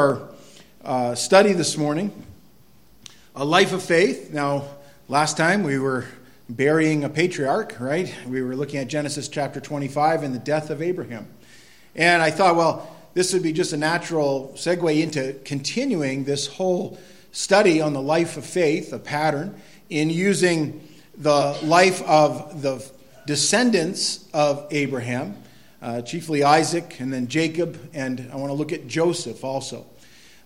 our uh, study this morning a life of faith. Now, last time we were burying a patriarch, right? We were looking at Genesis chapter 25 and the death of Abraham. And I thought, well, this would be just a natural segue into continuing this whole study on the life of faith, a pattern, in using the life of the descendants of Abraham, uh, chiefly Isaac and then Jacob, and I want to look at Joseph also.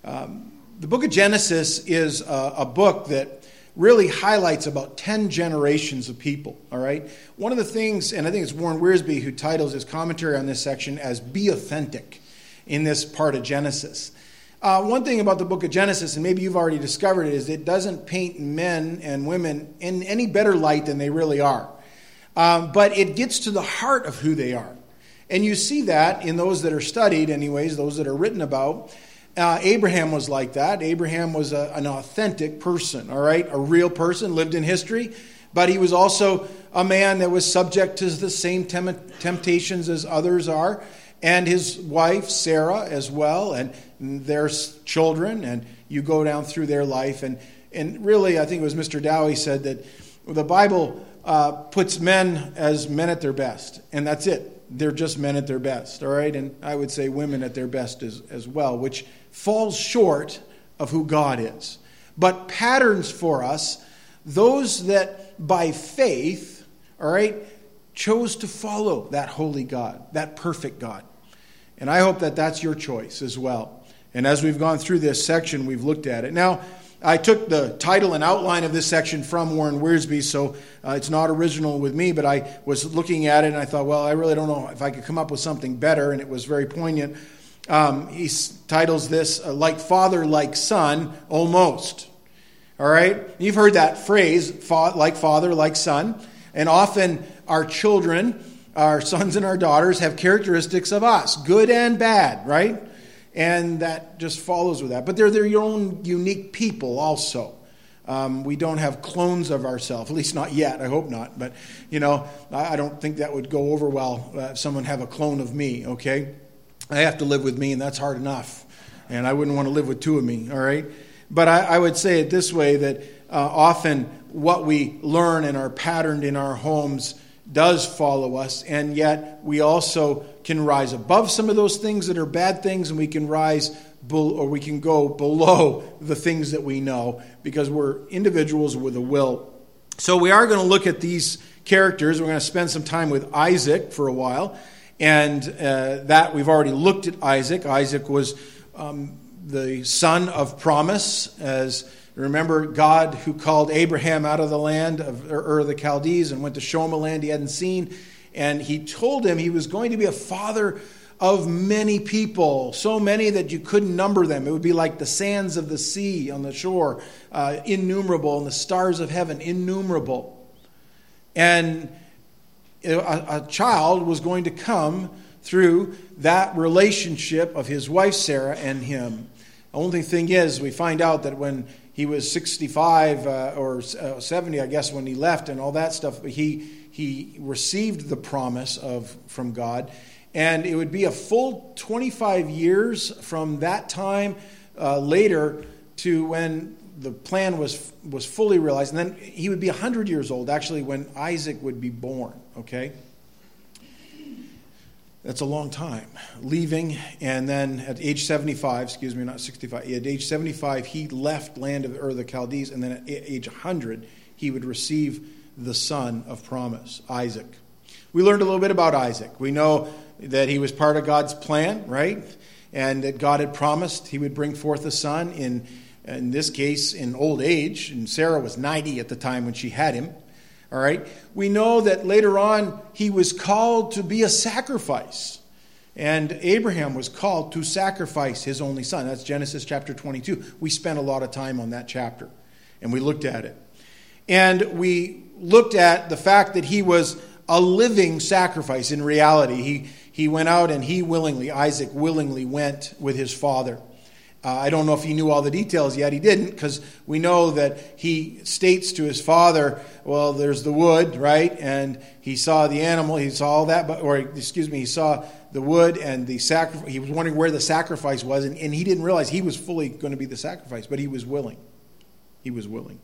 Um, the book of Genesis is a, a book that really highlights about 10 generations of people, all right? One of the things, and I think it's Warren Wiersbe who titles his commentary on this section as Be Authentic in this part of Genesis. Uh, one thing about the book of Genesis, and maybe you've already discovered it, is it doesn't paint men and women in any better light than they really are. Um, but it gets to the heart of who they are. And you see that in those that are studied, anyways, those that are written about. Uh, Abraham was like that. Abraham was a, an authentic person, all right? A real person, lived in history, but he was also a man that was subject to the same tem- temptations as others are, and his wife, Sarah, as well, and their children, and you go down through their life. And, and really, I think it was Mr. Dowie said that the Bible uh, puts men as men at their best, and that's it. They're just men at their best, all right? And I would say women at their best as, as well, which falls short of who God is. But patterns for us, those that by faith, all right, chose to follow that holy God, that perfect God. And I hope that that's your choice as well. And as we've gone through this section, we've looked at it. Now, I took the title and outline of this section from Warren Wiersbe, so uh, it's not original with me, but I was looking at it and I thought, well, I really don't know if I could come up with something better, and it was very poignant. Um, he titles this uh, Like Father, Like Son, Almost. All right? You've heard that phrase, like father, like son. And often our children, our sons and our daughters, have characteristics of us, good and bad, right? And that just follows with that. But they're their own unique people also. Um, we don't have clones of ourselves, at least not yet. I hope not. But, you know, I, I don't think that would go over well uh, if someone have a clone of me, okay? I have to live with me, and that's hard enough. And I wouldn't want to live with two of me, all right? But I, I would say it this way that uh, often what we learn and are patterned in our homes does follow us, and yet we also can rise above some of those things that are bad things, and we can rise be- or we can go below the things that we know because we're individuals with a will. So we are going to look at these characters. We're going to spend some time with Isaac for a while. And uh, that we've already looked at Isaac. Isaac was um, the son of promise, as remember God who called Abraham out of the land of Ur of the Chaldees and went to show him a land he hadn't seen. And he told him he was going to be a father of many people, so many that you couldn't number them. It would be like the sands of the sea on the shore, uh, innumerable, and the stars of heaven, innumerable. And a, a child was going to come through that relationship of his wife Sarah and him. The only thing is, we find out that when he was 65 uh, or uh, 70, I guess, when he left and all that stuff, he, he received the promise of, from God. And it would be a full 25 years from that time uh, later to when the plan was, was fully realized. And then he would be 100 years old, actually, when Isaac would be born, okay? That's a long time. Leaving, and then at age 75, excuse me, not 65, at age 75, he left land of Ur the Chaldees, and then at age 100, he would receive the son of promise, Isaac. We learned a little bit about Isaac. We know that he was part of God's plan, right? And that God had promised he would bring forth a son in in this case, in old age, and Sarah was 90 at the time when she had him. All right. We know that later on he was called to be a sacrifice. And Abraham was called to sacrifice his only son. That's Genesis chapter 22. We spent a lot of time on that chapter and we looked at it. And we looked at the fact that he was a living sacrifice in reality. He, he went out and he willingly, Isaac willingly went with his father. Uh, I don't know if he knew all the details yet. He didn't, because we know that he states to his father, well, there's the wood, right? And he saw the animal, he saw all that, but, or excuse me, he saw the wood and the sacrifice. He was wondering where the sacrifice was, and, and he didn't realize he was fully going to be the sacrifice, but he was willing. He was willing.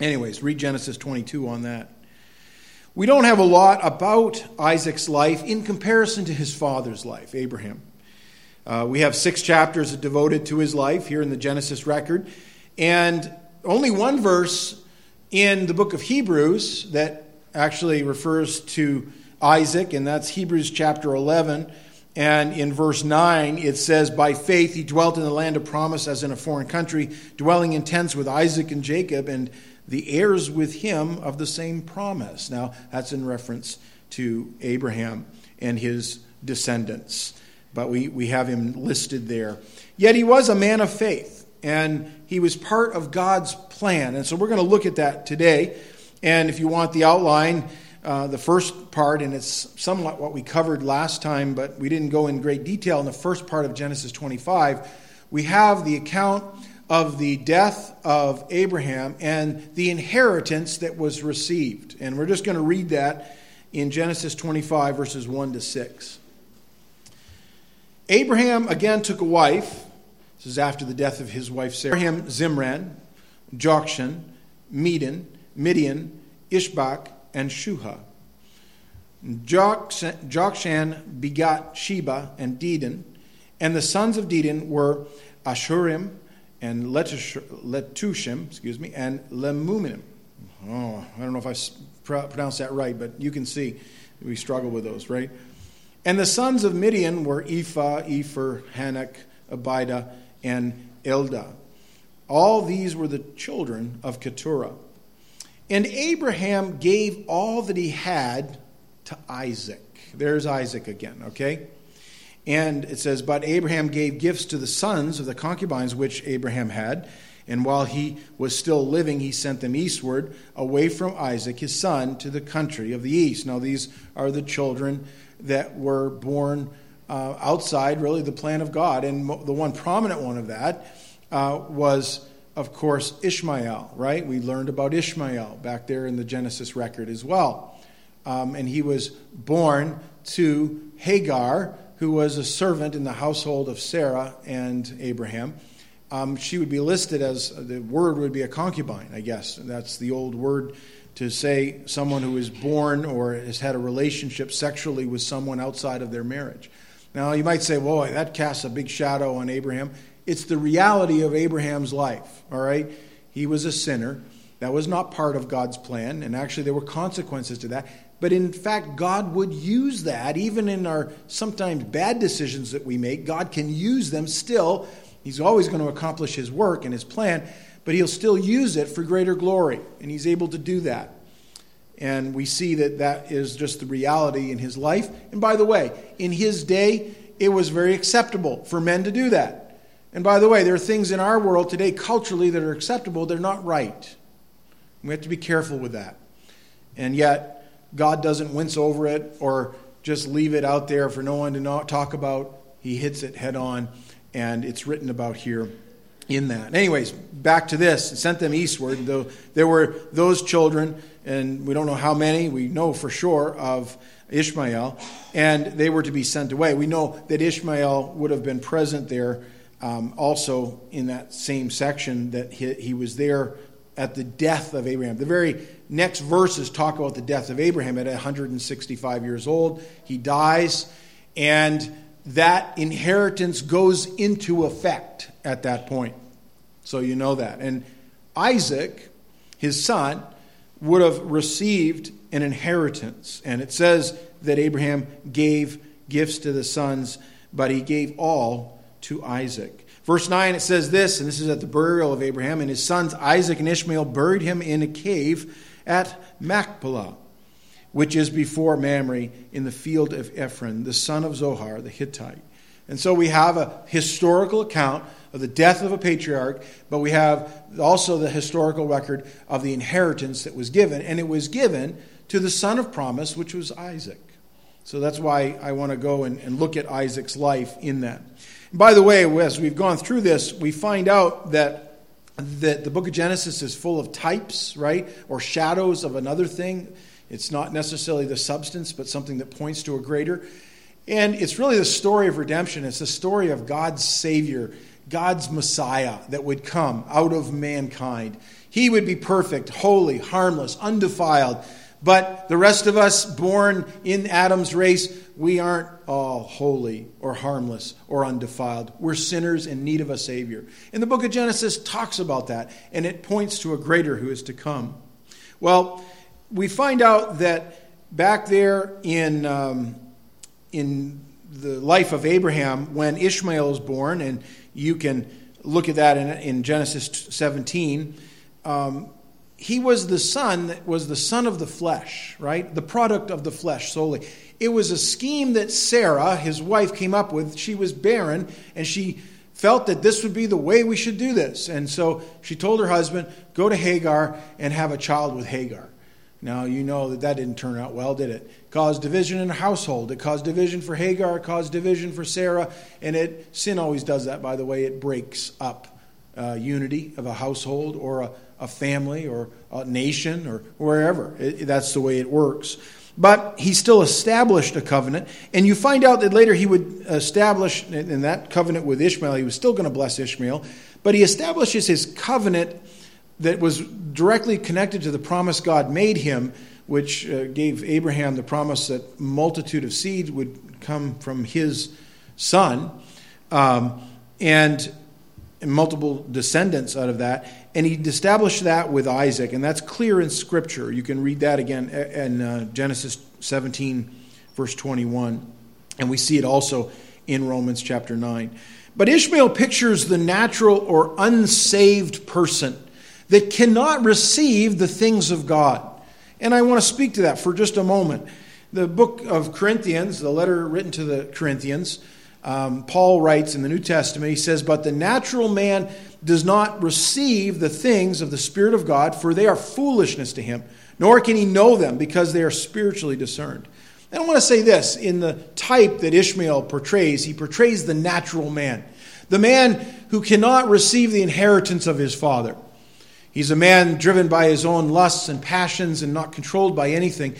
Anyways, read Genesis 22 on that. We don't have a lot about Isaac's life in comparison to his father's life, Abraham. Uh, we have six chapters devoted to his life here in the Genesis record, and only one verse in the book of Hebrews that actually refers to Isaac, and that's Hebrews chapter 11. And in verse 9, it says, By faith he dwelt in the land of promise as in a foreign country, dwelling in tents with Isaac and Jacob, and the heirs with him of the same promise. Now, that's in reference to Abraham and his descendants but we, we have him listed there. Yet he was a man of faith, and he was part of God's plan. And so we're going to look at that today. And if you want the outline, uh, the first part, and it's somewhat what we covered last time, but we didn't go in great detail in the first part of Genesis 25, we have the account of the death of Abraham and the inheritance that was received. And we're just going to read that in Genesis 25, verses 1 to 6. Abraham again took a wife. This is after the death of his wife Sarah. Abraham Zimran, Jokshan, Medan, Midian, Ishbak, and Shuha. Jokshan begot Sheba and Dedan, and the sons of Dedan were Ashurim and Letushim, excuse me, and Lemuminim. Oh, I don't know if I pronounced that right, but you can see we struggle with those, right? And the sons of Midian were Ephah, Epher, Hanoch, Abidah, and Eldaah. All these were the children of Keturah. And Abraham gave all that he had to Isaac. There's Isaac again, okay? And it says, But Abraham gave gifts to the sons of the concubines which Abraham had. And while he was still living, he sent them eastward, away from Isaac, his son, to the country of the east. Now, these are the children that were born uh, outside, really, the plan of God. And the one prominent one of that uh, was, of course, Ishmael, right? We learned about Ishmael back there in the Genesis record as well. Um, and he was born to Hagar, who was a servant in the household of Sarah and Abraham. Um, she would be listed as the word would be a concubine, I guess. That's the old word to say someone who is born or has had a relationship sexually with someone outside of their marriage. Now, you might say, boy, that casts a big shadow on Abraham. It's the reality of Abraham's life, all right? He was a sinner. That was not part of God's plan, and actually, there were consequences to that. But in fact, God would use that, even in our sometimes bad decisions that we make, God can use them still. He's always going to accomplish His work and His plan but he'll still use it for greater glory, and he's able to do that. And we see that that is just the reality in his life. And by the way, in his day, it was very acceptable for men to do that. And by the way, there are things in our world today culturally that are acceptable, they're not right. We have to be careful with that. And yet, God doesn't wince over it or just leave it out there for no one to talk about. He hits it head on, and it's written about here in that. Anyways, back to this. Sent them eastward. Though there were those children, and we don't know how many, we know for sure of Ishmael, and they were to be sent away. We know that Ishmael would have been present there um, also in that same section, that he, he was there at the death of Abraham. The very next verses talk about the death of Abraham at 165 years old. He dies, and that inheritance goes into effect at that point. So you know that. And Isaac, his son, would have received an inheritance. And it says that Abraham gave gifts to the sons, but he gave all to Isaac. Verse 9, it says this, and this is at the burial of Abraham, and his sons Isaac and Ishmael buried him in a cave at Machpelah which is before Mamre in the field of Ephron, the son of Zohar the Hittite. And so we have a historical account of the death of a patriarch, but we have also the historical record of the inheritance that was given, and it was given to the son of promise, which was Isaac. So that's why I want to go and, and look at Isaac's life in that. And by the way, as we've gone through this, we find out that, that the book of Genesis is full of types, right? Or shadows of another thing. It's not necessarily the substance, but something that points to a greater. And it's really the story of redemption. It's the story of God's Savior, God's Messiah that would come out of mankind. He would be perfect, holy, harmless, undefiled. But the rest of us born in Adam's race, we aren't all holy or harmless or undefiled. We're sinners in need of a Savior. And the book of Genesis talks about that, and it points to a greater who is to come. Well, we find out that back there in, um, in the life of Abraham, when Ishmael is born, and you can look at that in, in Genesis 17 um, he was the son that was the son of the flesh, right? The product of the flesh solely. It was a scheme that Sarah, his wife, came up with. She was barren, and she felt that this would be the way we should do this. And so she told her husband, Go to Hagar and have a child with Hagar. Now, you know that that didn't turn out well, did it? Caused division in a household. It caused division for Hagar, it caused division for Sarah, and it sin always does that, by the way. It breaks up uh, unity of a household or a, a, family or a nation or wherever. It, that's the way it works. But he still established a covenant, and you find out that later he would establish, in that covenant with Ishmael, he was still going to bless Ishmael, but he establishes his covenant that was directly connected to the promise God made him, which uh, gave Abraham the promise that multitude of seed would come from his son. Um, and multiple descendants out of that. And he established that with Isaac, and that's clear in Scripture. You can read that again in uh, Genesis 17, verse 21. And we see it also in Romans chapter 9. But Ishmael pictures the natural or unsaved person that cannot receive the things of God. And I want to speak to that for just a moment. The book of Corinthians, the letter written to the Corinthians, um, Paul writes in the New Testament, he says, But the natural man does not receive the things of the Spirit of God, for they are foolishness to him, nor can he know them because they are spiritually discerned. And I want to say this in the type that Ishmael portrays, he portrays the natural man, the man who cannot receive the inheritance of his father. He's a man driven by his own lusts and passions and not controlled by anything.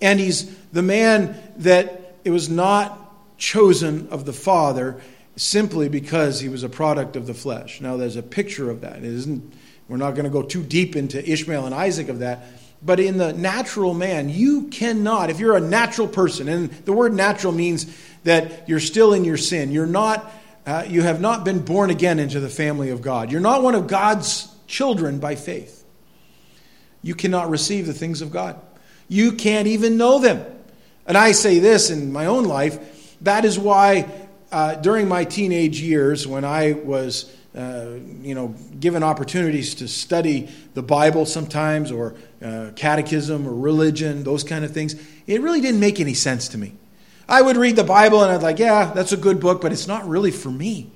And he's the man that it was not chosen of the Father simply because he was a product of the flesh. Now, there's a picture of that. It isn't, we're not going to go too deep into Ishmael and Isaac of that. But in the natural man, you cannot, if you're a natural person, and the word natural means that you're still in your sin, you're not, uh, you have not been born again into the family of God. You're not one of God's children by faith. You cannot receive the things of God. You can't even know them. And I say this in my own life that is why uh, during my teenage years, when I was uh, you know, given opportunities to study the Bible sometimes, or uh, catechism, or religion, those kind of things, it really didn't make any sense to me. I would read the Bible and I'd like, yeah, that's a good book, but it's not really for me.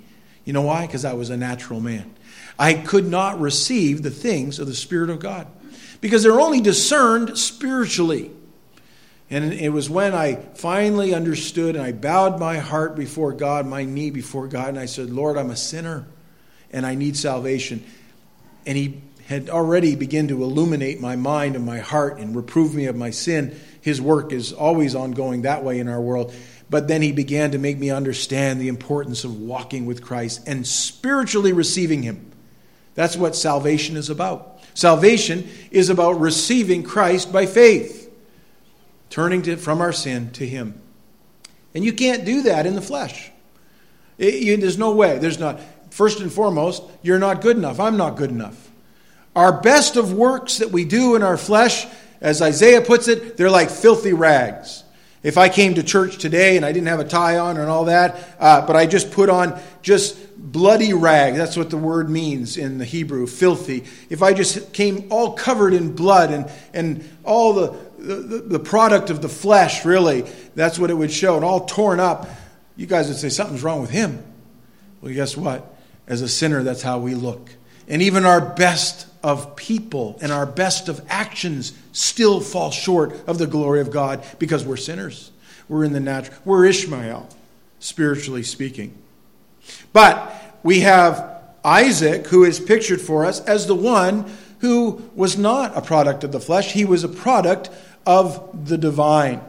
You know why? Because I was a natural man. I could not receive the things of the Spirit of God because they're only discerned spiritually. And it was when I finally understood and I bowed my heart before God, my knee before God, and I said, Lord, I'm a sinner and I need salvation. And He had already begun to illuminate my mind and my heart and reprove me of my sin. His work is always ongoing that way in our world. But then He began to make me understand the importance of walking with Christ and spiritually receiving Him. That's what salvation is about. Salvation is about receiving Christ by faith turning to, from our sin to Him. And you can't do that in the flesh. It, you, there's no way. There's not. First and foremost, you're not good enough. I'm not good enough. Our best of works that we do in our flesh, as Isaiah puts it, they're like filthy rags. If I came to church today and I didn't have a tie on and all that, uh, but I just put on just bloody rag, that's what the word means in the Hebrew, filthy. If I just came all covered in blood and, and all the, the, the, product of the flesh, really. That's what it would show. And all torn up, you guys would say, something's wrong with him. Well, guess what? As a sinner, that's how we look. And even our best of people and our best of actions still fall short of the glory of God because we're sinners. We're in the natural. We're Ishmael, spiritually speaking. But we have Isaac, who is pictured for us as the one who was not a product of the flesh, he was a product of the divine.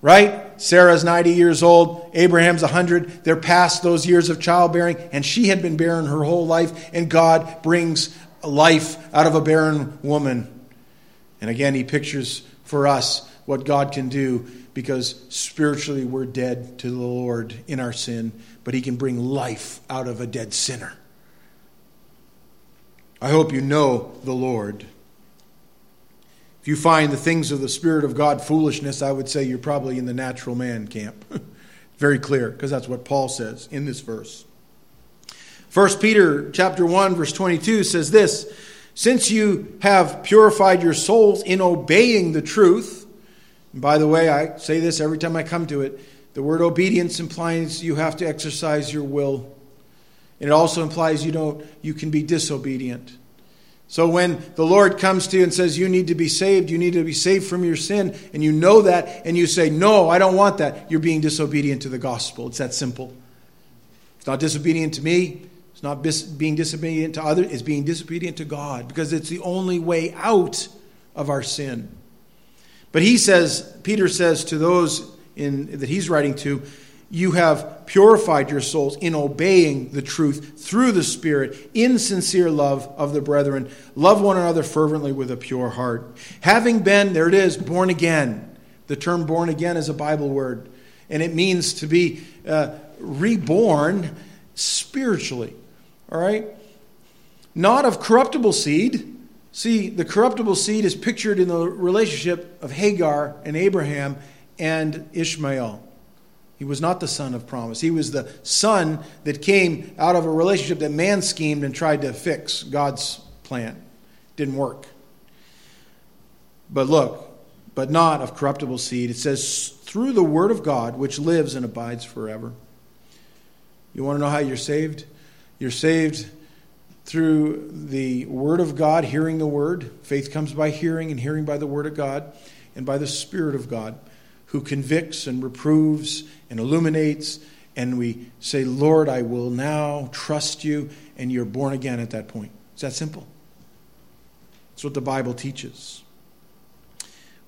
Right? Sarah's 90 years old, Abraham's 100. They're past those years of childbearing, and she had been barren her whole life, and God brings life out of a barren woman. And again, he pictures for us what God can do because spiritually we're dead to the Lord in our sin, but he can bring life out of a dead sinner. I hope you know the Lord. If you find the things of the Spirit of God foolishness, I would say you're probably in the natural man camp. Very clear, because that's what Paul says in this verse. 1 Peter chapter 1 verse 22 says this, since you have purified your souls in obeying the truth. And by the way, I say this every time I come to it. The word obedience implies you have to exercise your will. And it also implies you don't you can be disobedient. So when the Lord comes to you and says you need to be saved, you need to be saved from your sin, and you know that, and you say, No, I don't want that, you're being disobedient to the gospel. It's that simple. It's not disobedient to me, it's not being disobedient to others, it's being disobedient to God because it's the only way out of our sin. But he says, Peter says to those in, that he's writing to, you have purified your souls in obeying the truth through the Spirit in sincere love of the brethren. Love one another fervently with a pure heart. Having been, there it is, born again. The term born again is a Bible word, and it means to be uh, reborn spiritually. All right? Not of corruptible seed. See, the corruptible seed is pictured in the relationship of Hagar and Abraham and Ishmael. He was not the son of promise. He was the son that came out of a relationship that man schemed and tried to fix God's plan. Didn't work. But look, but not of corruptible seed. It says, through the word of God, which lives and abides forever. You want to know how you're saved? You're saved through the word of God, hearing the word. Faith comes by hearing, and hearing by the word of God, and by the Spirit of God who convicts and reproves and illuminates. And we say, Lord, I will now trust you. And you're born again at that point. It's that simple. That's what the Bible teaches.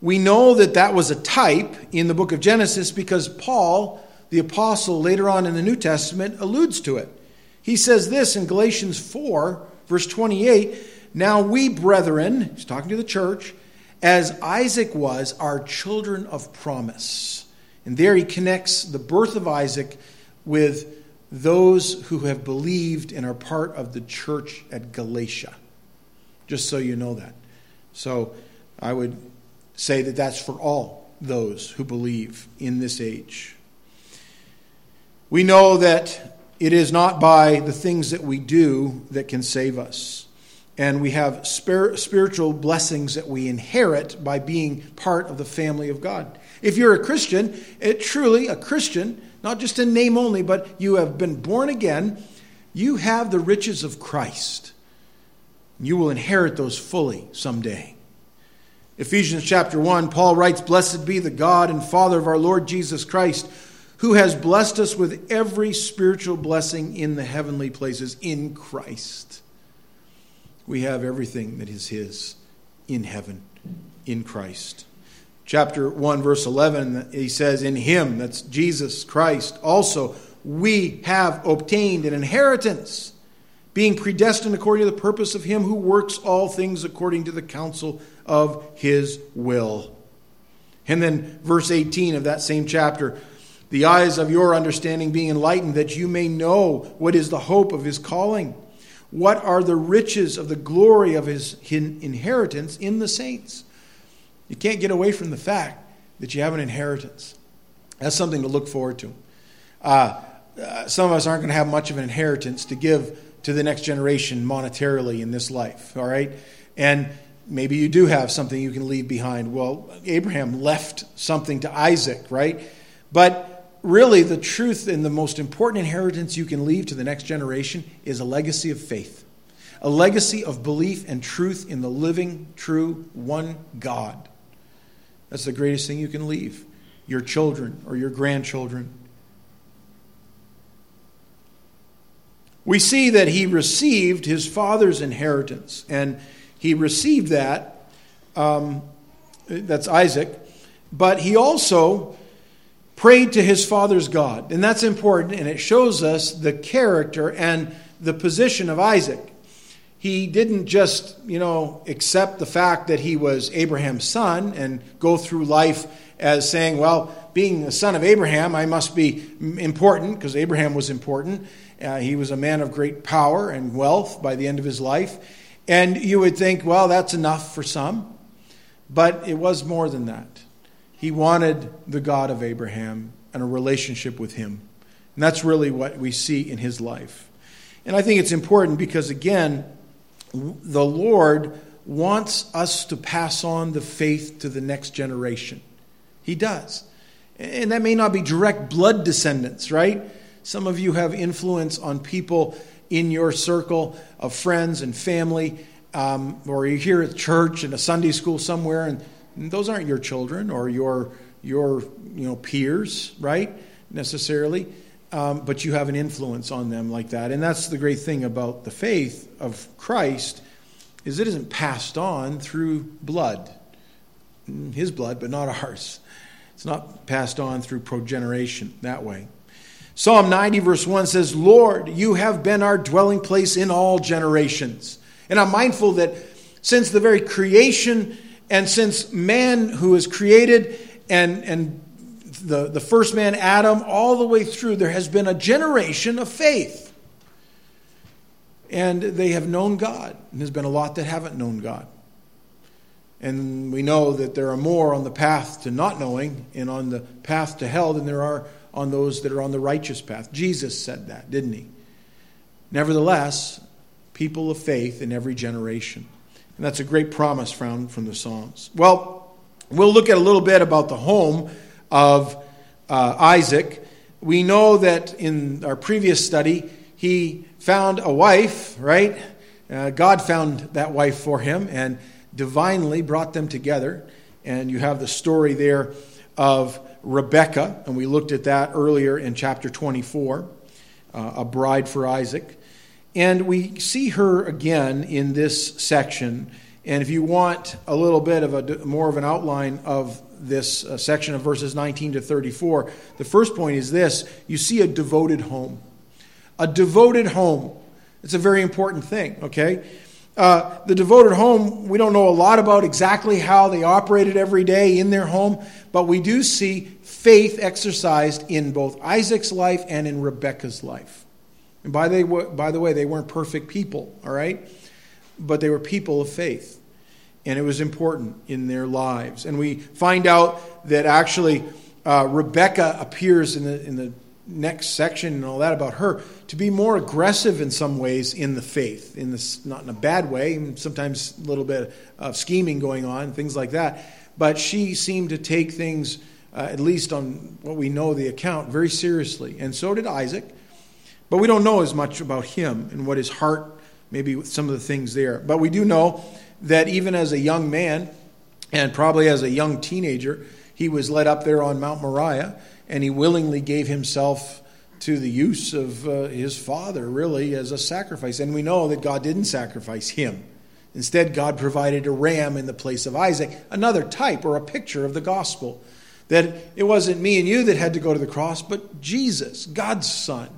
We know that that was a type in the book of Genesis because Paul, the apostle, later on in the New Testament, alludes to it. He says this in Galatians 4, verse 28 Now we, brethren, he's talking to the church, as Isaac was, are children of promise. And there he connects the birth of Isaac with those who have believed and are part of the church at Galatia. Just so you know that. So I would say that that's for all those who believe in this age. We know that it is not by the things that we do that can save us and we have spiritual blessings that we inherit by being part of the family of God. If you're a Christian, it truly a Christian, not just in name only, but you have been born again, you have the riches of Christ. You will inherit those fully someday. Ephesians chapter 1, Paul writes, Blessed be the God and Father of our Lord Jesus Christ, who has blessed us with every spiritual blessing in the heavenly places in Christ. We have everything that is His in heaven, in Christ. Chapter 1, verse 11, he says, In Him, that's Jesus Christ, also we have obtained an inheritance, being predestined according to the purpose of Him who works all things according to the counsel of His will. And then, verse 18 of that same chapter, the eyes of your understanding being enlightened, that you may know what is the hope of His calling what are the riches of the glory of his inheritance in the saints? You can't get away from the fact that you have an inheritance. That's something to look forward to. Uh, uh, some of us aren't going to have much of an inheritance to give to the next generation monetarily in this life, all right? And maybe you do have something you can leave behind. Well, Abraham left something to Isaac, right? But really, the truth and the most important inheritance you can leave to the next generation is a legacy of faith, a legacy of belief and truth in the living, true, one God. That's the greatest thing you can leave your children or your grandchildren. We see that he received his father's inheritance, and he received that. Um, that's Isaac. But he also prayed to his father's God. And that's important, and it shows us the character and the position of Isaac. He didn't just, you know, accept the fact that he was Abraham's son and go through life as saying, well, being the son of Abraham, I must be important because Abraham was important. Uh, he was a man of great power and wealth by the end of his life. And you would think, well, that's enough for some. But it was more than that. He wanted the God of Abraham and a relationship with him. And that's really what we see in his life. And I think it's important because, again, the Lord wants us to pass on the faith to the next generation. He does. And that may not be direct blood descendants, right? Some of you have influence on people in your circle of friends and family, um, or you're here at church in a Sunday school somewhere, and those aren't your children or your your you know peers, right? Necessarily, um, but you have an influence on them like that, and that's the great thing about the faith of Christ is it isn't passed on through blood, His blood, but not ours. It's not passed on through progeneration that way. Psalm 90, verse 1 says, Lord, you have been our dwelling place in all generations. And I'm mindful that since the very creation and since man who was created and, and the, the first man, Adam, all the way through, there has been a generation of faith. And they have known God. And there's been a lot that haven't known God. And we know that there are more on the path to not knowing and on the path to hell than there are on those that are on the righteous path. Jesus said that, didn't he? Nevertheless, people of faith in every generation. And that's a great promise found from the Psalms. Well, we'll look at a little bit about the home of uh, Isaac. We know that in our previous study, he found a wife, right? Uh, God found that wife for him and divinely brought them together. And you have the story there of Rebecca, and we looked at that earlier in chapter 24, uh, a bride for Isaac. And we see her again in this section. And if you want a little bit of a more of an outline of this uh, section of verses 19 to 34, the first point is this you see a devoted home. A devoted home. It's a very important thing, okay? Uh, the devoted home, we don't know a lot about exactly how they operated every day in their home, but we do see faith exercised in both Isaac's life and in Rebekah's life. And by the, by the way, they weren't perfect people, all right? But they were people of faith. And it was important in their lives. And we find out that actually uh, Rebecca appears in the, in the next section and all that about her to be more aggressive in some ways in the faith, in this not in a bad way, sometimes a little bit of scheming going on, things like that. But she seemed to take things, uh, at least on what we know the account, very seriously, and so did Isaac. But we don't know as much about him and what his heart, maybe some of the things there. But we do know that even as a young man, and probably as a young teenager, he was led up there on Mount Moriah, and he willingly gave himself to the use of uh, his father, really, as a sacrifice. And we know that God didn't sacrifice him. Instead, God provided a ram in the place of Isaac, another type or a picture of the gospel. That it wasn't me and you that had to go to the cross, but Jesus, God's Son,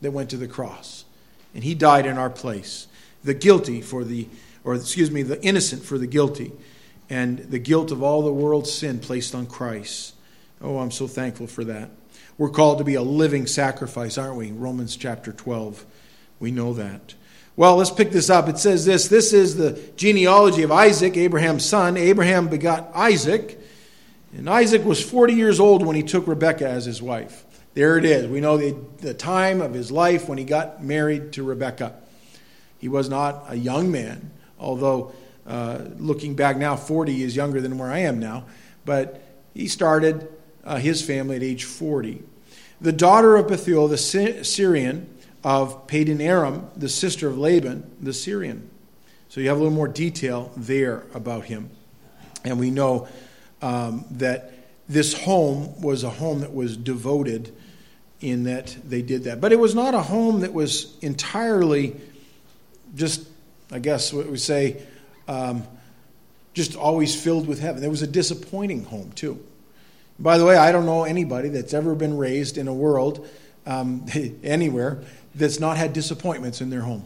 that went to the cross. And he died in our place. The guilty for the, or excuse me, the innocent for the guilty. And the guilt of all the world's sin placed on Christ. Oh, I'm so thankful for that. We're called to be a living sacrifice, aren't we? Romans chapter 12. We know that. Well, let's pick this up. It says this this is the genealogy of Isaac, Abraham's son. Abraham begot Isaac. And Isaac was 40 years old when he took Rebekah as his wife. There it is. We know the, the time of his life when he got married to Rebekah. He was not a young man, although uh, looking back now, 40 is younger than where I am now. But he started uh, his family at age 40. The daughter of Bethuel, the Syrian of Padan Aram, the sister of Laban, the Syrian. So you have a little more detail there about him. And we know um, that this home was a home that was devoted in that they did that. But it was not a home that was entirely just, I guess, what we say, um, just always filled with heaven. There was a disappointing home, too. By the way, I don't know anybody that's ever been raised in a world um, anywhere that's not had disappointments in their home.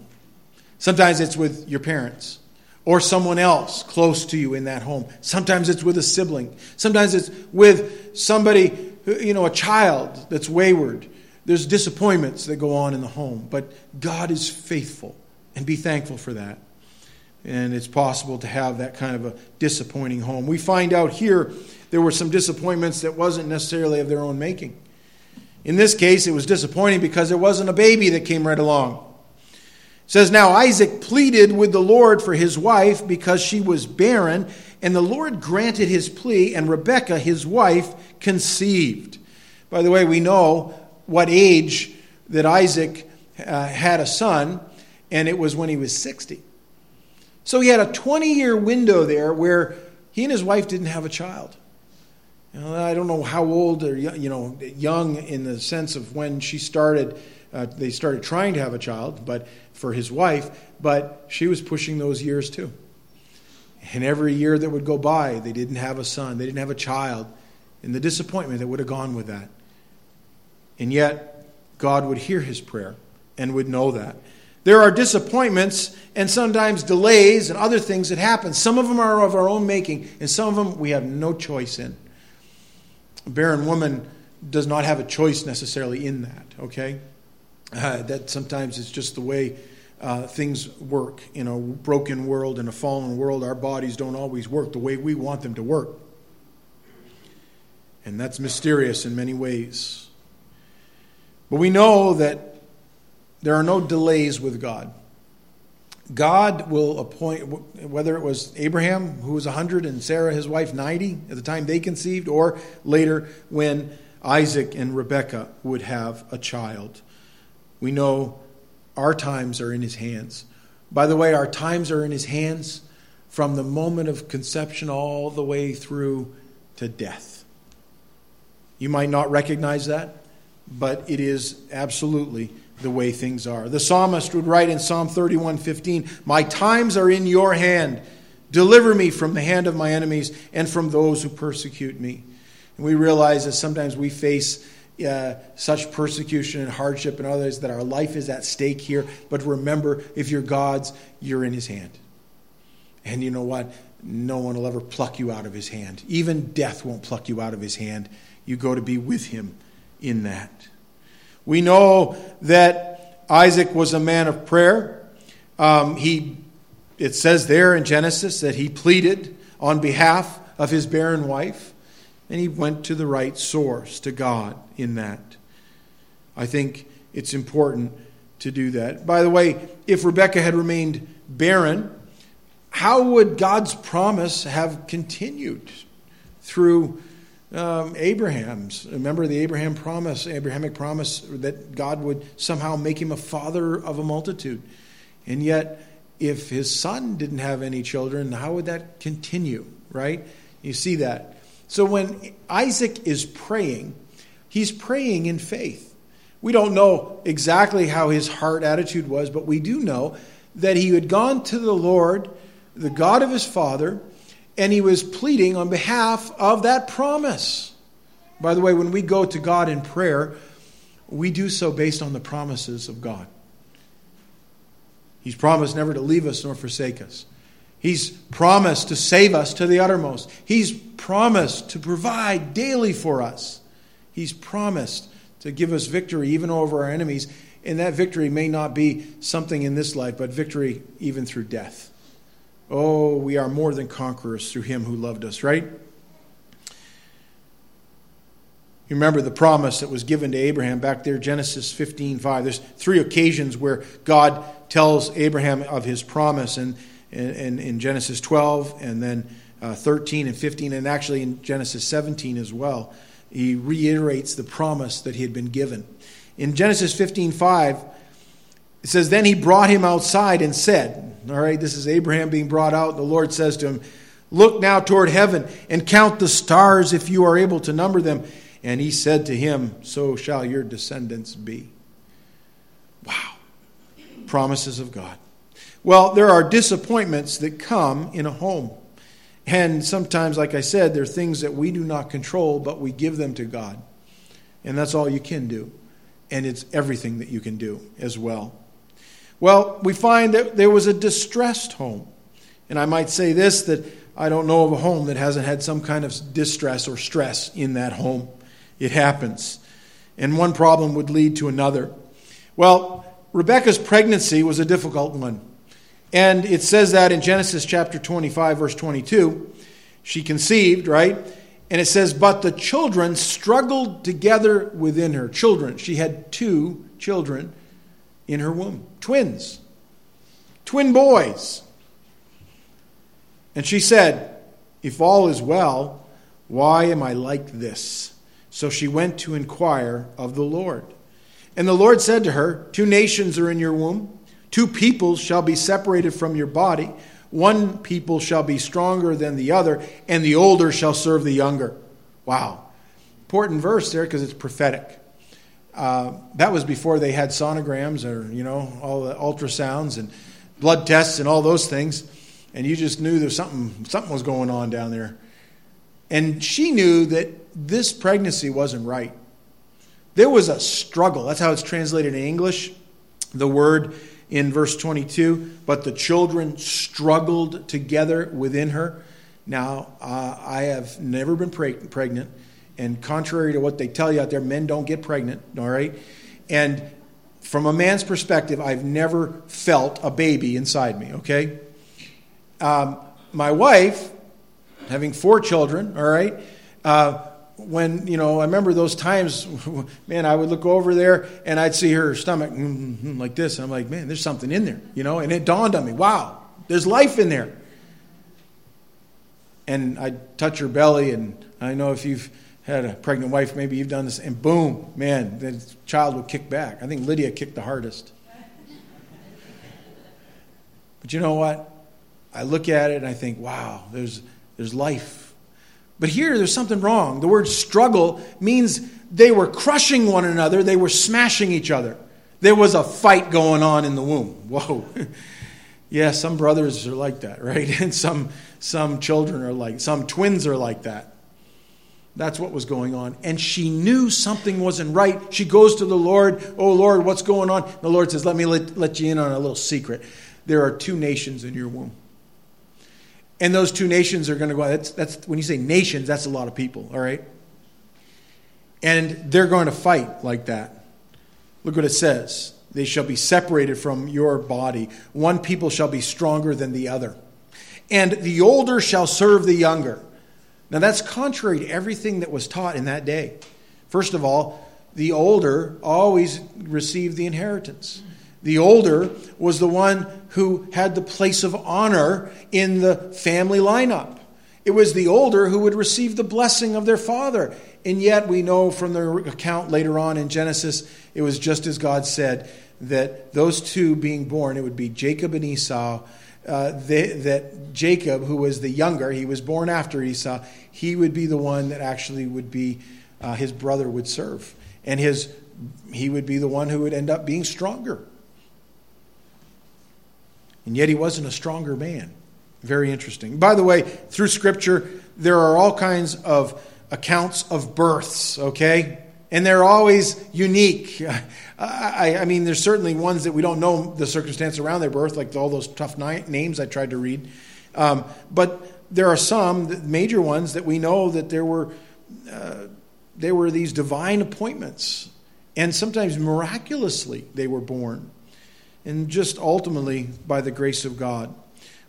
Sometimes it's with your parents or someone else close to you in that home. Sometimes it's with a sibling. Sometimes it's with somebody, you know, a child that's wayward. There's disappointments that go on in the home, but God is faithful, and be thankful for that. And it's possible to have that kind of a disappointing home. We find out here there were some disappointments that wasn't necessarily of their own making. In this case, it was disappointing because there wasn't a baby that came right along. It says, Now Isaac pleaded with the Lord for his wife because she was barren, and the Lord granted his plea, and Rebekah, his wife, conceived. By the way, we know what age that Isaac uh, had a son, and it was when he was 60. So he had a 20 year window there where he and his wife didn't have a child. I don't know how old or you know young in the sense of when she started. Uh, they started trying to have a child, but for his wife, but she was pushing those years too. And every year that would go by, they didn't have a son, they didn't have a child, and the disappointment that would have gone with that. And yet, God would hear his prayer and would know that. There are disappointments and sometimes delays and other things that happen. Some of them are of our own making, and some of them we have no choice in. A barren woman does not have a choice necessarily in that, okay? Uh, that sometimes it's just the way uh, things work. In a broken world, in a fallen world, our bodies don't always work the way we want them to work. And that's mysterious in many ways. But we know that there are no delays with God. God will appoint, whether it was Abraham, who was 100, and Sarah, his wife, 90 at the time they conceived, or later when Isaac and Rebekah would have a child. We know our times are in his hands. By the way, our times are in his hands from the moment of conception all the way through to death. You might not recognize that, but it is absolutely the way things are. The psalmist would write in Psalm 31:15, "My times are in your hand. Deliver me from the hand of my enemies and from those who persecute me." And we realize that sometimes we face uh, such persecution and hardship and others that our life is at stake here. But remember, if you're God's, you're in His hand. And you know what? No one will ever pluck you out of His hand. Even death won't pluck you out of His hand. You go to be with Him in that. We know that Isaac was a man of prayer. Um, he, it says there in Genesis that he pleaded on behalf of his barren wife, and he went to the right source, to God, in that. I think it's important to do that. By the way, if Rebekah had remained barren, how would God's promise have continued through um, Abraham's. Remember the Abraham promise, Abrahamic promise that God would somehow make him a father of a multitude. And yet, if his son didn't have any children, how would that continue, right? You see that. So when Isaac is praying, he's praying in faith. We don't know exactly how his heart attitude was, but we do know that he had gone to the Lord, the God of his father, and he was pleading on behalf of that promise. By the way, when we go to God in prayer, we do so based on the promises of God. He's promised never to leave us nor forsake us. He's promised to save us to the uttermost. He's promised to provide daily for us. He's promised to give us victory even over our enemies. And that victory may not be something in this life, but victory even through death. Oh, we are more than conquerors through him who loved us, right? You remember the promise that was given to Abraham back there, Genesis 15 5. There's three occasions where God tells Abraham of his promise, and in, in, Genesis 12, and then uh, 13 and 15, and actually in Genesis 17 as well. He reiterates the promise that he had been given. In Genesis 15 5, it says, Then he brought him outside and said, All right, this is Abraham being brought out. The Lord says to him, Look now toward heaven and count the stars if you are able to number them. And he said to him, So shall your descendants be. Wow. Promises of God. Well, there are disappointments that come in a home. And sometimes, like I said, there are things that we do not control, but we give them to God. And that's all you can do. And it's everything that you can do as well. Well, we find that there was a distressed home. And I might say this that I don't know of a home that hasn't had some kind of distress or stress in that home. It happens. And one problem would lead to another. Well, Rebecca's pregnancy was a difficult one. And it says that in Genesis chapter 25, verse 22. She conceived, right? And it says, But the children struggled together within her. Children. She had two children in her womb, twins, twin boys. And she said, If all is well, why am I like this? So she went to inquire of the Lord. And the Lord said to her, Two nations are in your womb Two peoples shall be separated from your body. One people shall be stronger than the other, and the older shall serve the younger. Wow. Important verse there because it's prophetic. Uh, that was before they had sonograms or, you know, all the ultrasounds and blood tests and all those things. And you just knew there's something, something was going on down there. And she knew that this pregnancy wasn't right. There was a struggle. That's how it's translated in English. The word in verse 22 but the children struggled together within her. Now, uh, I have never been preg- pregnant, and contrary to what they tell you out there, men don't get pregnant, all right? And from a man's perspective, I've never felt a baby inside me, okay? Um, my wife, having four children, all right, uh, when, you know, I remember those times, man, I would look over there and I'd see her stomach mm-hmm, like this. And I'm like, man, there's something in there, you know, and it dawned on me, wow, there's life in there. And I'd touch her belly, and I know if you've had a pregnant wife, maybe you've done this, and boom, man, the child would kick back. I think Lydia kicked the hardest. But you know what? I look at it and I think, wow, there's, there's life but here, there's something wrong. The word struggle means they were crushing one another, they were smashing each other. There was a fight going on in the womb. Whoa. yeah, some brothers are like that, right? And some, some children are like, some twins are like that. That's what was going on. And she knew something wasn't right. She goes to the Lord, Oh Lord, what's going on? The Lord says, Let me let, let you in on a little secret. There are two nations in your womb. And those two nations are going to go. That's, that's when you say nations, that's a lot of people, all right? And they're going to fight like that. Look what it says. They shall be separated from your body. One people shall be stronger than the other. And the older shall serve the younger. Now, that's contrary to everything that was taught in that day. First of all, the older always received the inheritance. The older was the one who had the place of honor in the family lineup. It was the older who would receive the blessing of their father. And yet, we know from the account later on in Genesis, it was just as God said that those two being born, it would be Jacob and Esau. Uh, they, that Jacob, who was the younger, he was born after Esau, he would be the one that actually would be, uh, his brother would serve. And his, he would be the one who would end up being stronger. And yet he wasn't a stronger man. Very interesting. By the way, through Scripture, there are all kinds of accounts of births, okay? And they're always unique. I, I, mean, there's certainly ones that we don't know the circumstance around their birth, like all those tough names I tried to read. Um, but there are some major ones that we know that there were, uh, there were these divine appointments. And sometimes miraculously they were born and just ultimately by the grace of God.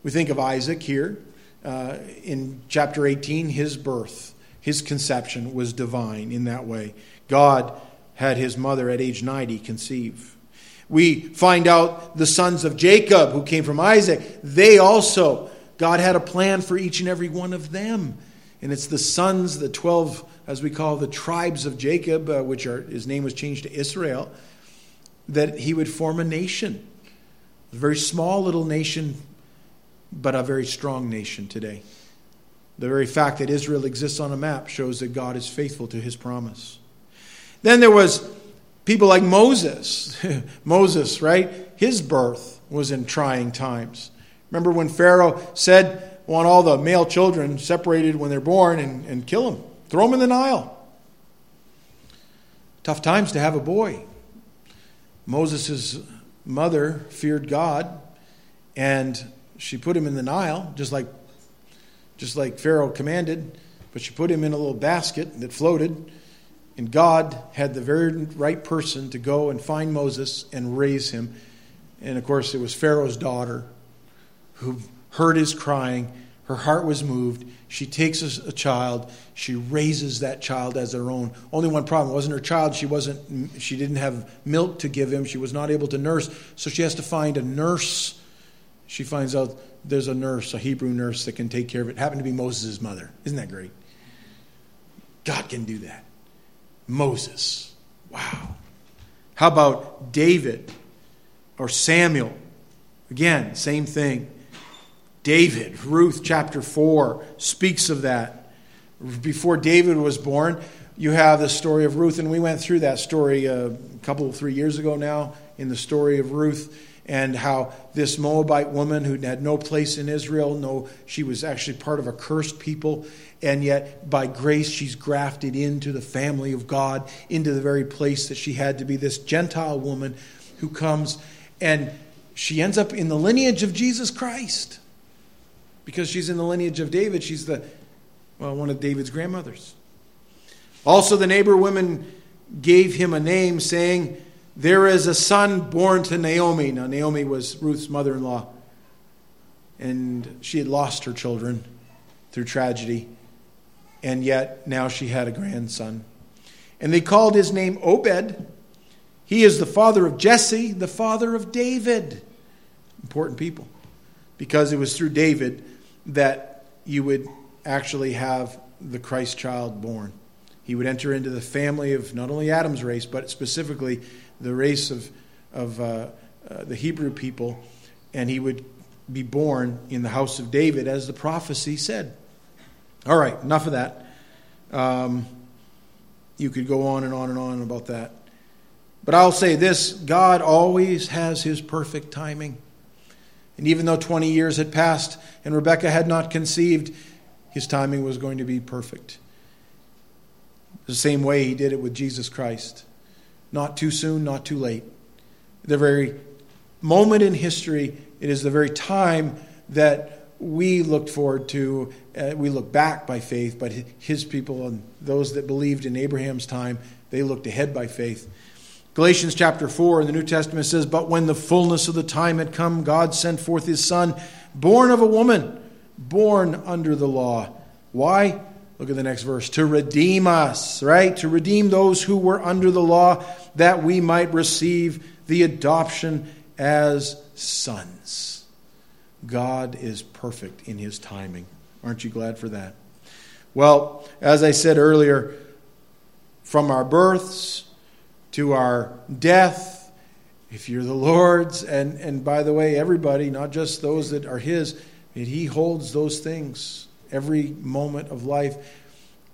We think of Isaac here uh, in chapter 18, his birth, his conception was divine in that way. God had his mother at age 90 conceive. We find out the sons of Jacob who came from Isaac, they also, God had a plan for each and every one of them. And it's the sons, the 12, as we call the tribes of Jacob, uh, which are, his name was changed to Israel that he would form a nation. A very small little nation, but a very strong nation today. The very fact that Israel exists on a map shows that God is faithful to his promise. Then there was people like Moses. Moses, right? His birth was in trying times. Remember when Pharaoh said, want all the male children separated when they're born and, and kill them, throw them in the Nile. Tough times to have a boy. Moses' mother feared God, and she put him in the Nile, just like, just like Pharaoh commanded, but she put him in a little basket that floated. And God had the very right person to go and find Moses and raise him. And of course, it was Pharaoh's daughter who heard his crying. Her heart was moved. She takes a, child. She raises that child as her own. Only one problem: it wasn't her child. She wasn't. She didn't have milk to give him. She was not able to nurse. So she has to find a nurse. She finds out there's a nurse, a Hebrew nurse that can take care of it. Happened to be Moses' mother. Isn't that great? God can do that. Moses. Wow. How about David or Samuel? Again, same thing. David, Ruth chapter 4 speaks of that. Before David was born, you have the story of Ruth, and we went through that story uh, a couple, three years ago now in the story of Ruth and how this Moabite woman who had no place in Israel, no, she was actually part of a cursed people, and yet by grace she's grafted into the family of God, into the very place that she had to be this Gentile woman who comes and she ends up in the lineage of Jesus Christ. Because she's in the lineage of David, she's the well, one of David's grandmothers. Also, the neighbor women gave him a name, saying, There is a son born to Naomi. Now, Naomi was Ruth's mother in law, and she had lost her children through tragedy and yet now she had a grandson. And they called his name Obed. He is the father of Jesse, the father of David. Important people. Because it was through David that you would actually have the Christ child born. He would enter into the family of not only Adam's race, but specifically the race of, of uh, uh, the Hebrew people, and he would be born in the house of David, as the prophecy said. All right, enough of that. Um, you could go on and on and on about that. But I'll say this God always has his perfect timing. And even though 20 years had passed and Rebecca had not conceived, his timing was going to be perfect. The same way he did it with Jesus Christ. Not too soon, not too late. The very moment in history, it is the very time that we looked forward to, uh, we look back by faith, but his people and those that believed in Abraham's time, they looked ahead by faith. Galatians chapter 4 in the New Testament says, But when the fullness of the time had come, God sent forth his Son, born of a woman, born under the law. Why? Look at the next verse. To redeem us, right? To redeem those who were under the law, that we might receive the adoption as sons. God is perfect in his timing. Aren't you glad for that? Well, as I said earlier, from our births to our death, if you're the Lord's, and, and by the way, everybody, not just those that are His, He holds those things every moment of life.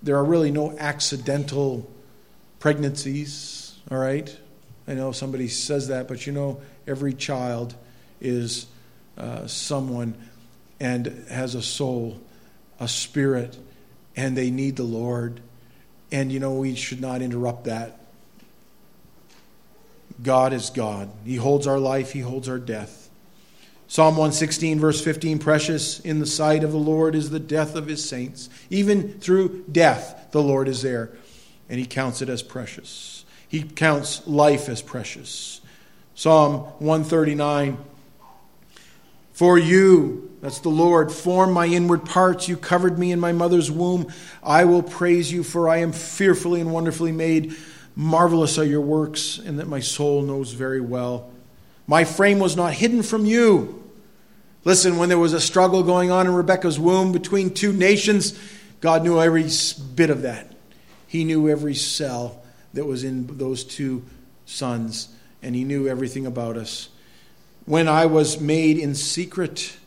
There are really no accidental pregnancies, all right? I know somebody says that, but you know, every child is uh, someone and has a soul, a spirit, and they need the Lord. And you know, we should not interrupt that. God is God. He holds our life, He holds our death. Psalm 116, verse 15 Precious in the sight of the Lord is the death of His saints. Even through death, the Lord is there, and He counts it as precious. He counts life as precious. Psalm 139, for you, that's the Lord, formed my inward parts. You covered me in my mother's womb. I will praise you, for I am fearfully and wonderfully made. Marvelous are your works, and that my soul knows very well. My frame was not hidden from you. Listen, when there was a struggle going on in Rebekah's womb between two nations, God knew every bit of that. He knew every cell that was in those two sons, and He knew everything about us when I was made in secret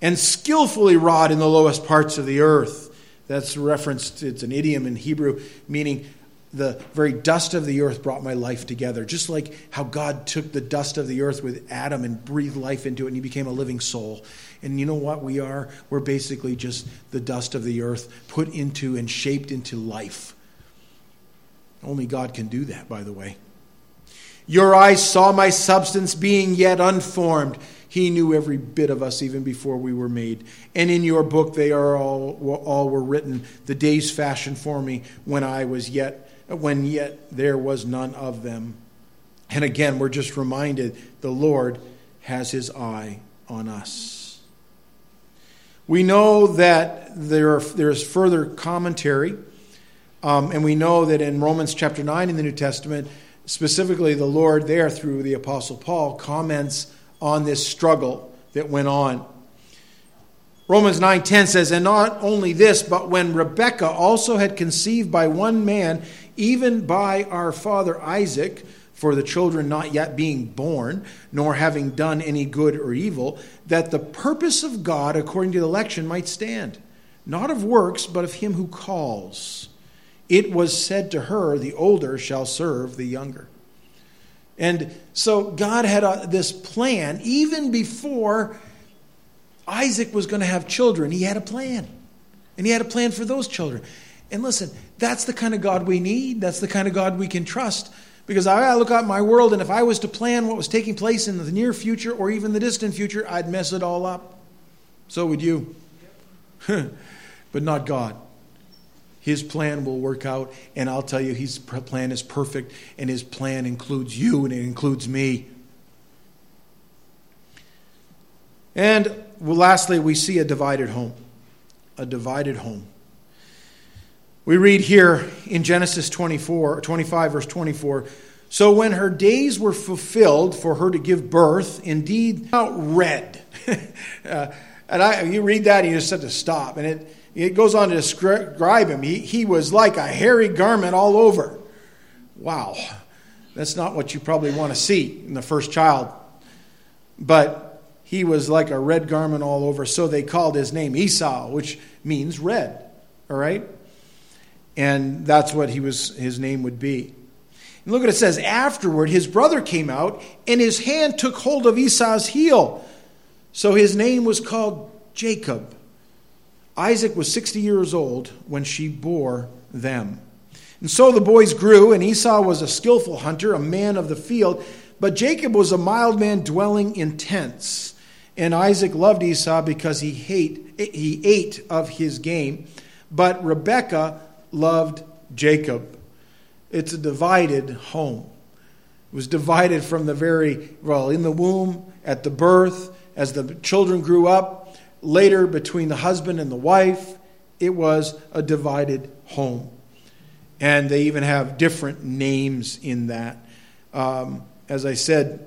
and skillfully wrought in the lowest parts of the earth. That's referenced, it's an idiom in Hebrew meaning the very dust of the earth brought my life together. Just like how God took the dust of the earth with Adam and breathed life into it and he became a living soul. And you know what we are? We're basically just the dust of the earth put into and shaped into life. Only God can do that, by the way. Your eyes saw my substance being yet unformed. He knew every bit of us even before we were made. And in your book they are all, all were written, the days fashioned for me when I was yet when yet there was none of them. And again, we're just reminded the Lord has his eye on us. We know that there, are, there is further commentary, um, and we know that in Romans chapter 9 in the New Testament, specifically the Lord there through the Apostle Paul comments on this struggle that went on. Romans 9:10 says, "And not only this, but when Rebekah also had conceived by one man, even by our father Isaac, for the children not yet being born, nor having done any good or evil, that the purpose of God according to the election might stand, not of works, but of him who calls. It was said to her, The older shall serve the younger. And so God had a, this plan even before Isaac was going to have children. He had a plan. And he had a plan for those children. And listen, that's the kind of God we need. That's the kind of God we can trust. Because I look out my world, and if I was to plan what was taking place in the near future or even the distant future, I'd mess it all up. So would you. but not God. His plan will work out, and I'll tell you, His plan is perfect, and His plan includes you and it includes me. And lastly, we see a divided home. A divided home. We read here in Genesis 24, 25, verse 24. So when her days were fulfilled for her to give birth, indeed, out red. uh, and I, you read that and you just have to stop. And it, it goes on to describe him. He, he was like a hairy garment all over. Wow. That's not what you probably want to see in the first child. But he was like a red garment all over. So they called his name Esau, which means red. All right? And that's what he was his name would be. And look what it says. Afterward, his brother came out, and his hand took hold of Esau's heel. So his name was called Jacob. Isaac was 60 years old when she bore them. And so the boys grew, and Esau was a skillful hunter, a man of the field, but Jacob was a mild man dwelling in tents. And Isaac loved Esau because he, hate, he ate of his game, but Rebekah loved Jacob. It's a divided home. It was divided from the very, well, in the womb, at the birth, as the children grew up, later between the husband and the wife. It was a divided home. And they even have different names in that. Um, as I said,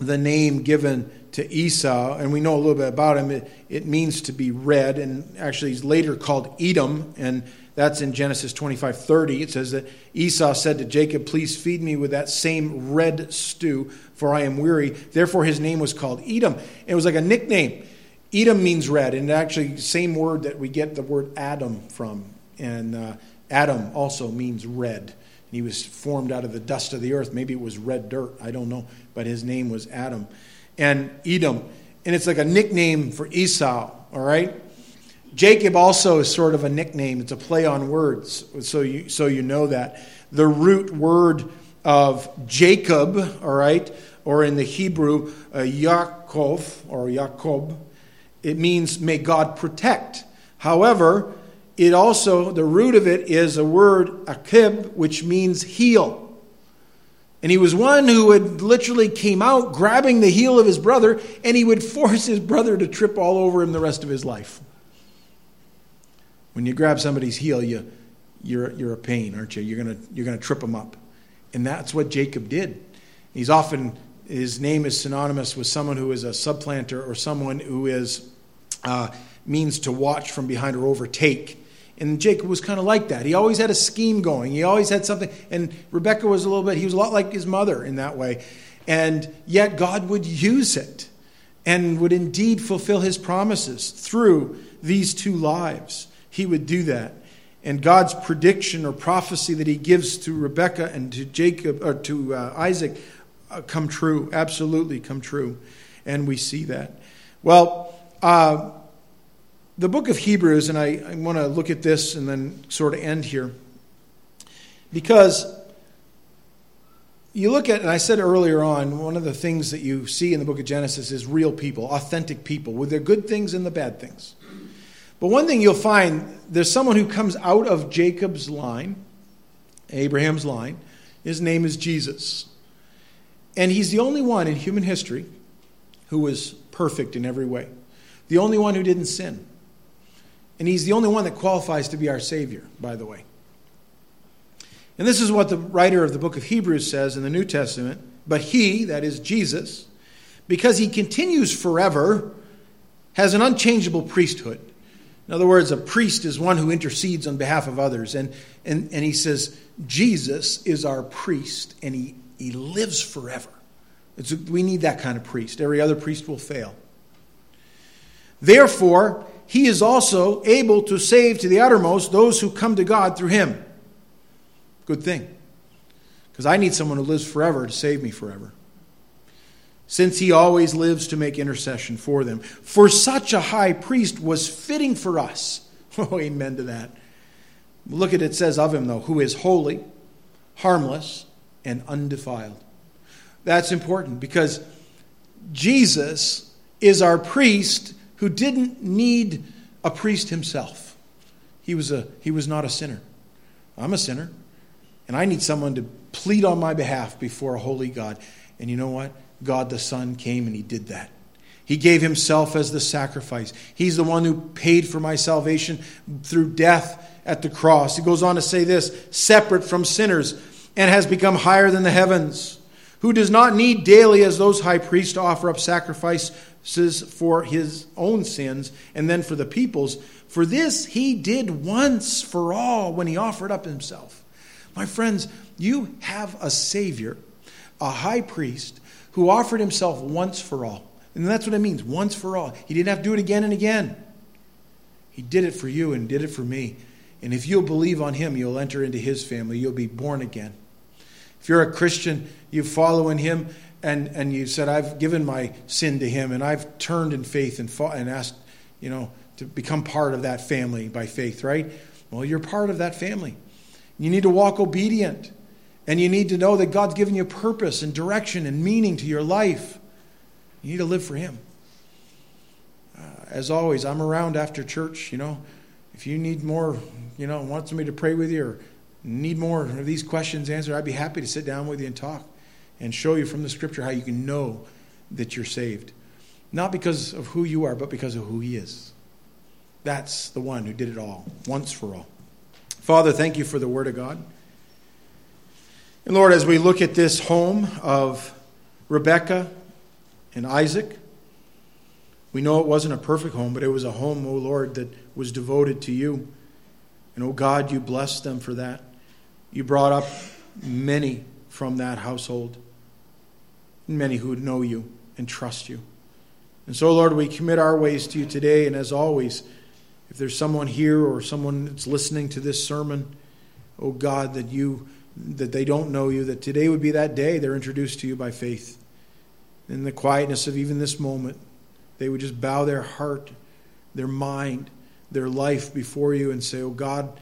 the name given to Esau, and we know a little bit about him, it, it means to be red, and actually he's later called Edom, and that's in Genesis 25 30. It says that Esau said to Jacob, Please feed me with that same red stew, for I am weary. Therefore, his name was called Edom. It was like a nickname. Edom means red, and actually, same word that we get the word Adam from. And uh, Adam also means red. And He was formed out of the dust of the earth. Maybe it was red dirt. I don't know. But his name was Adam. And Edom. And it's like a nickname for Esau, all right? Jacob also is sort of a nickname. It's a play on words, so you, so you know that. The root word of Jacob, all right, or in the Hebrew, uh, Yaakov or Jacob, it means may God protect. However, it also, the root of it is a word, akib, which means heel. And he was one who would literally came out grabbing the heel of his brother, and he would force his brother to trip all over him the rest of his life. When you grab somebody's heel, you, you're, you're a pain, aren't you? You're going you're going to trip them up. And that's what Jacob did. He's often, his name is synonymous with someone who is a supplanter or someone who is, uh, means to watch from behind or overtake. And Jacob was kind of like that. He always had a scheme going. He always had something. And Rebecca was a little bit, he was a lot like his mother in that way. And yet God would use it. and would indeed fulfill his promises through these two lives. He would do that. And God's prediction or prophecy that he gives to Rebekah and to Jacob or to uh, Isaac uh, come true, absolutely come true. And we see that. Well, uh, the book of Hebrews, and I, I want to look at this and then sort of end here. Because you look at, and I said earlier on, one of the things that you see in the book of Genesis is real people, authentic people, with their good things and the bad things. But one thing you'll find there's someone who comes out of Jacob's line, Abraham's line. His name is Jesus. And he's the only one in human history who was perfect in every way, the only one who didn't sin. And he's the only one that qualifies to be our Savior, by the way. And this is what the writer of the book of Hebrews says in the New Testament. But he, that is Jesus, because he continues forever, has an unchangeable priesthood. In other words, a priest is one who intercedes on behalf of others. And, and, and he says, Jesus is our priest, and he, he lives forever. It's, we need that kind of priest. Every other priest will fail. Therefore, he is also able to save to the uttermost those who come to God through him. Good thing. Because I need someone who lives forever to save me forever. Since he always lives to make intercession for them. For such a high priest was fitting for us. Oh, amen to that. Look at it says of him, though, who is holy, harmless, and undefiled. That's important because Jesus is our priest who didn't need a priest himself. He was, a, he was not a sinner. I'm a sinner. And I need someone to plead on my behalf before a holy God. And you know what? God the Son came and He did that. He gave Himself as the sacrifice. He's the one who paid for my salvation through death at the cross. He goes on to say this separate from sinners and has become higher than the heavens, who does not need daily, as those high priests, to offer up sacrifices for his own sins and then for the people's. For this he did once for all when he offered up himself. My friends, you have a Savior, a high priest, who offered himself once for all. And that's what it means once for all. He didn't have to do it again and again. He did it for you and did it for me. And if you'll believe on him, you'll enter into his family. You'll be born again. If you're a Christian, you follow in him, and, and you said, I've given my sin to him, and I've turned in faith and, fought, and asked, you know, to become part of that family by faith, right? Well, you're part of that family. You need to walk obedient. And you need to know that God's given you purpose and direction and meaning to your life. You need to live for Him. Uh, as always, I'm around after church. You know, if you need more, you know, want somebody to pray with you or need more of these questions answered, I'd be happy to sit down with you and talk and show you from the scripture how you can know that you're saved. Not because of who you are, but because of who He is. That's the one who did it all, once for all. Father, thank you for the Word of God. And Lord, as we look at this home of Rebekah and Isaac, we know it wasn't a perfect home, but it was a home, O oh Lord, that was devoted to you. And, O oh God, you blessed them for that. You brought up many from that household, many who would know you and trust you. And so, Lord, we commit our ways to you today, and as always, if there's someone here or someone that's listening to this sermon, oh God, that you that they don't know you, that today would be that day they're introduced to you by faith. In the quietness of even this moment, they would just bow their heart, their mind, their life before you and say, Oh God,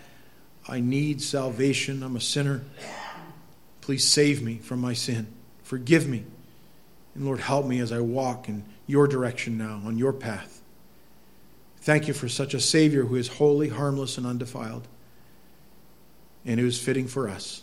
I need salvation. I'm a sinner. Please save me from my sin. Forgive me. And Lord, help me as I walk in your direction now, on your path. Thank you for such a Savior who is holy, harmless, and undefiled, and who is fitting for us.